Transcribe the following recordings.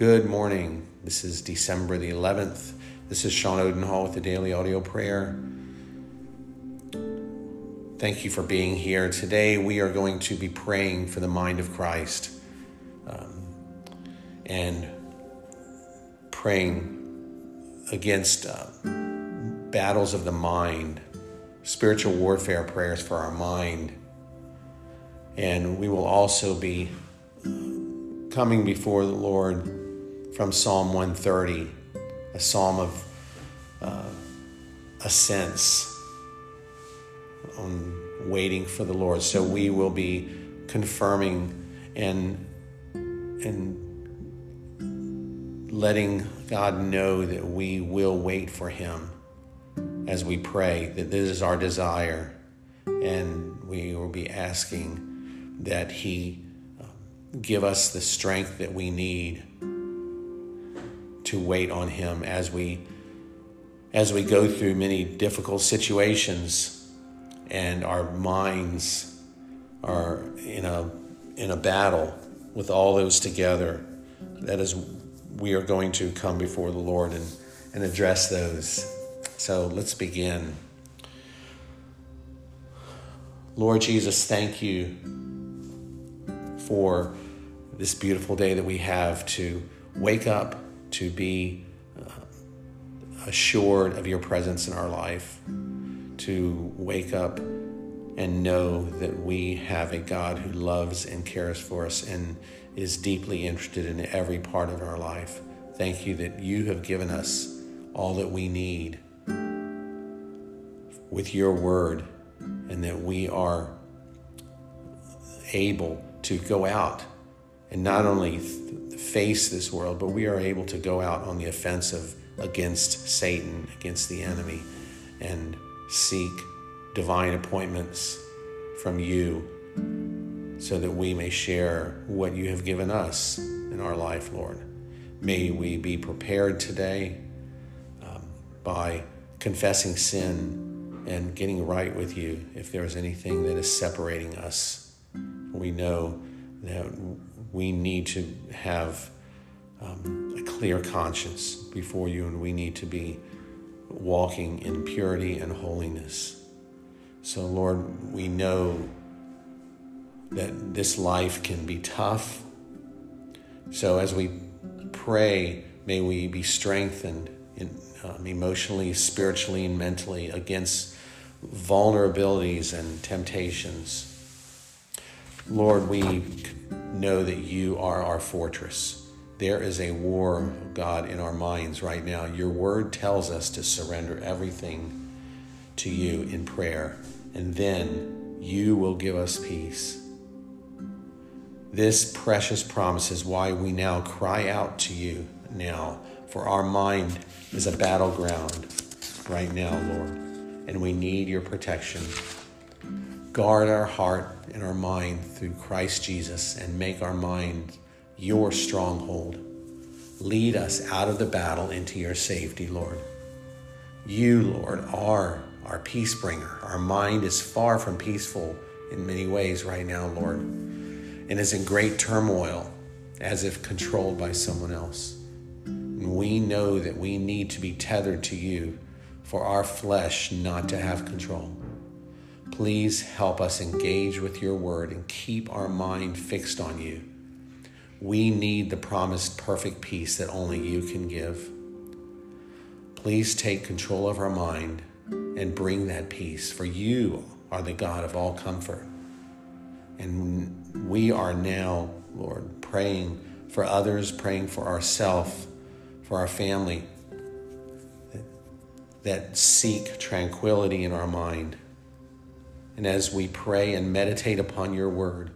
Good morning. This is December the 11th. This is Sean Odenhall with the Daily Audio Prayer. Thank you for being here. Today we are going to be praying for the mind of Christ um, and praying against uh, battles of the mind, spiritual warfare prayers for our mind. And we will also be coming before the Lord from Psalm 130, a psalm of uh, ascents on waiting for the Lord. So we will be confirming and and letting God know that we will wait for Him as we pray. That this is our desire, and we will be asking that He uh, give us the strength that we need to wait on him as we as we go through many difficult situations and our minds are in a in a battle with all those together that is we are going to come before the Lord and and address those. So let's begin. Lord Jesus thank you for this beautiful day that we have to wake up to be uh, assured of your presence in our life, to wake up and know that we have a God who loves and cares for us and is deeply interested in every part of our life. Thank you that you have given us all that we need with your word and that we are able to go out and not only face this world, but we are able to go out on the offensive against Satan, against the enemy, and seek divine appointments from you so that we may share what you have given us in our life, Lord. May we be prepared today um, by confessing sin and getting right with you if there is anything that is separating us. We know that we need to have um, a clear conscience before you, and we need to be walking in purity and holiness. So, Lord, we know that this life can be tough. So, as we pray, may we be strengthened in, um, emotionally, spiritually, and mentally against vulnerabilities and temptations. Lord, we know that you are our fortress. There is a war, God, in our minds right now. Your word tells us to surrender everything to you in prayer, and then you will give us peace. This precious promise is why we now cry out to you now, for our mind is a battleground right now, Lord, and we need your protection. Guard our heart and our mind through Christ Jesus and make our mind your stronghold. Lead us out of the battle into your safety, Lord. You, Lord, are our peace bringer. Our mind is far from peaceful in many ways right now, Lord, and is in great turmoil as if controlled by someone else. And we know that we need to be tethered to you for our flesh not to have control. Please help us engage with your word and keep our mind fixed on you. We need the promised perfect peace that only you can give. Please take control of our mind and bring that peace, for you are the God of all comfort. And we are now, Lord, praying for others, praying for ourselves, for our family, that seek tranquility in our mind. And as we pray and meditate upon your word,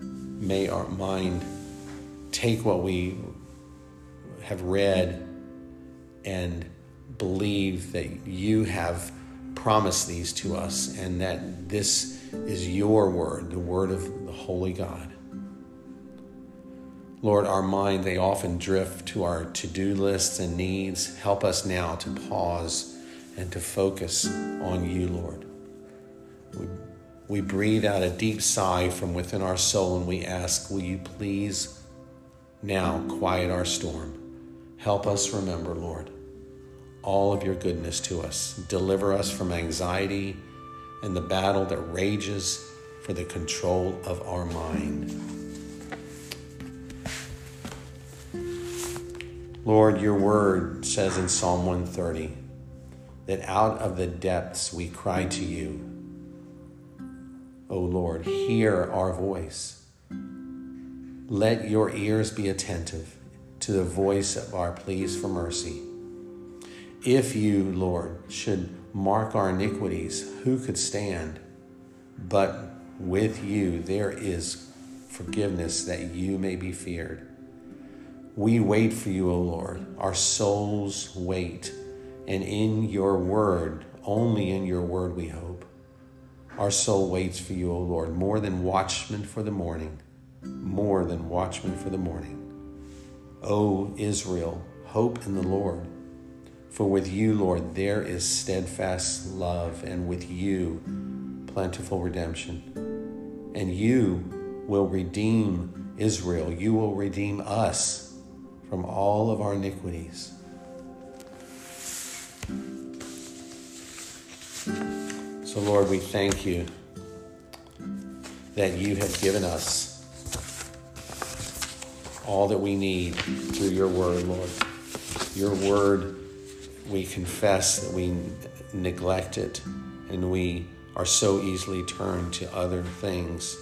may our mind take what we have read and believe that you have promised these to us and that this is your word, the word of the Holy God. Lord, our mind, they often drift to our to do lists and needs. Help us now to pause and to focus on you, Lord. We, we breathe out a deep sigh from within our soul and we ask, Will you please now quiet our storm. Help us remember, Lord, all of your goodness to us. Deliver us from anxiety and the battle that rages for the control of our mind. Lord, your word says in Psalm 130 that out of the depths we cry to you. O Lord, hear our voice. Let your ears be attentive to the voice of our pleas for mercy. If you, Lord, should mark our iniquities, who could stand? But with you there is forgiveness that you may be feared. We wait for you, O Lord. Our souls wait. And in your word, only in your word we hope. Our soul waits for you, O Lord, more than watchmen for the morning, more than watchmen for the morning. O Israel, hope in the Lord. For with you, Lord, there is steadfast love, and with you, plentiful redemption. And you will redeem Israel. You will redeem us from all of our iniquities. So, Lord, we thank you that you have given us all that we need through your word, Lord. Your word, we confess that we neglect it and we are so easily turned to other things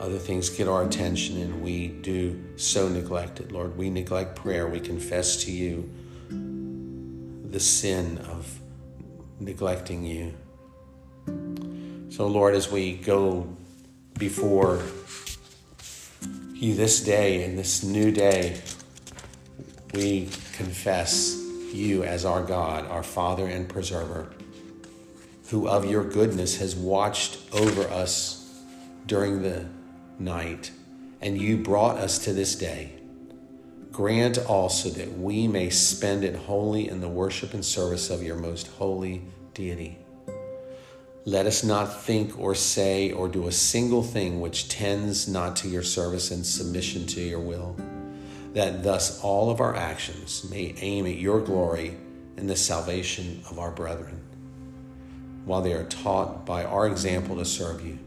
other things get our attention and we do so neglect it. Lord, we neglect prayer. We confess to you the sin of neglecting you. So, Lord, as we go before you this day and this new day, we confess you as our God, our Father and Preserver, who of your goodness has watched over us during the night, and you brought us to this day. Grant also that we may spend it wholly in the worship and service of your most holy deity. Let us not think or say or do a single thing which tends not to your service and submission to your will, that thus all of our actions may aim at your glory and the salvation of our brethren, while they are taught by our example to serve you.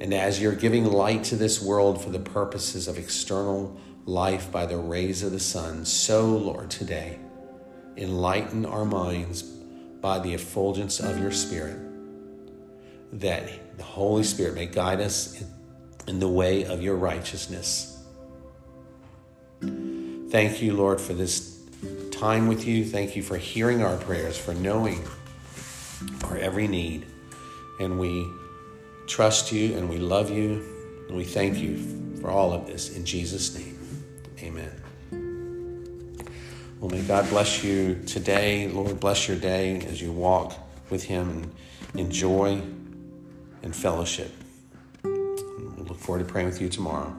And as you're giving light to this world for the purposes of external life by the rays of the sun, so, Lord, today, enlighten our minds by the effulgence of your Spirit, that the Holy Spirit may guide us in the way of your righteousness. Thank you, Lord, for this time with you. Thank you for hearing our prayers, for knowing our every need. And we trust you and we love you. And we thank you for all of this. In Jesus' name, amen. Well, may God bless you today. Lord, bless your day as you walk with Him and enjoy and fellowship. We'll look forward to praying with you tomorrow.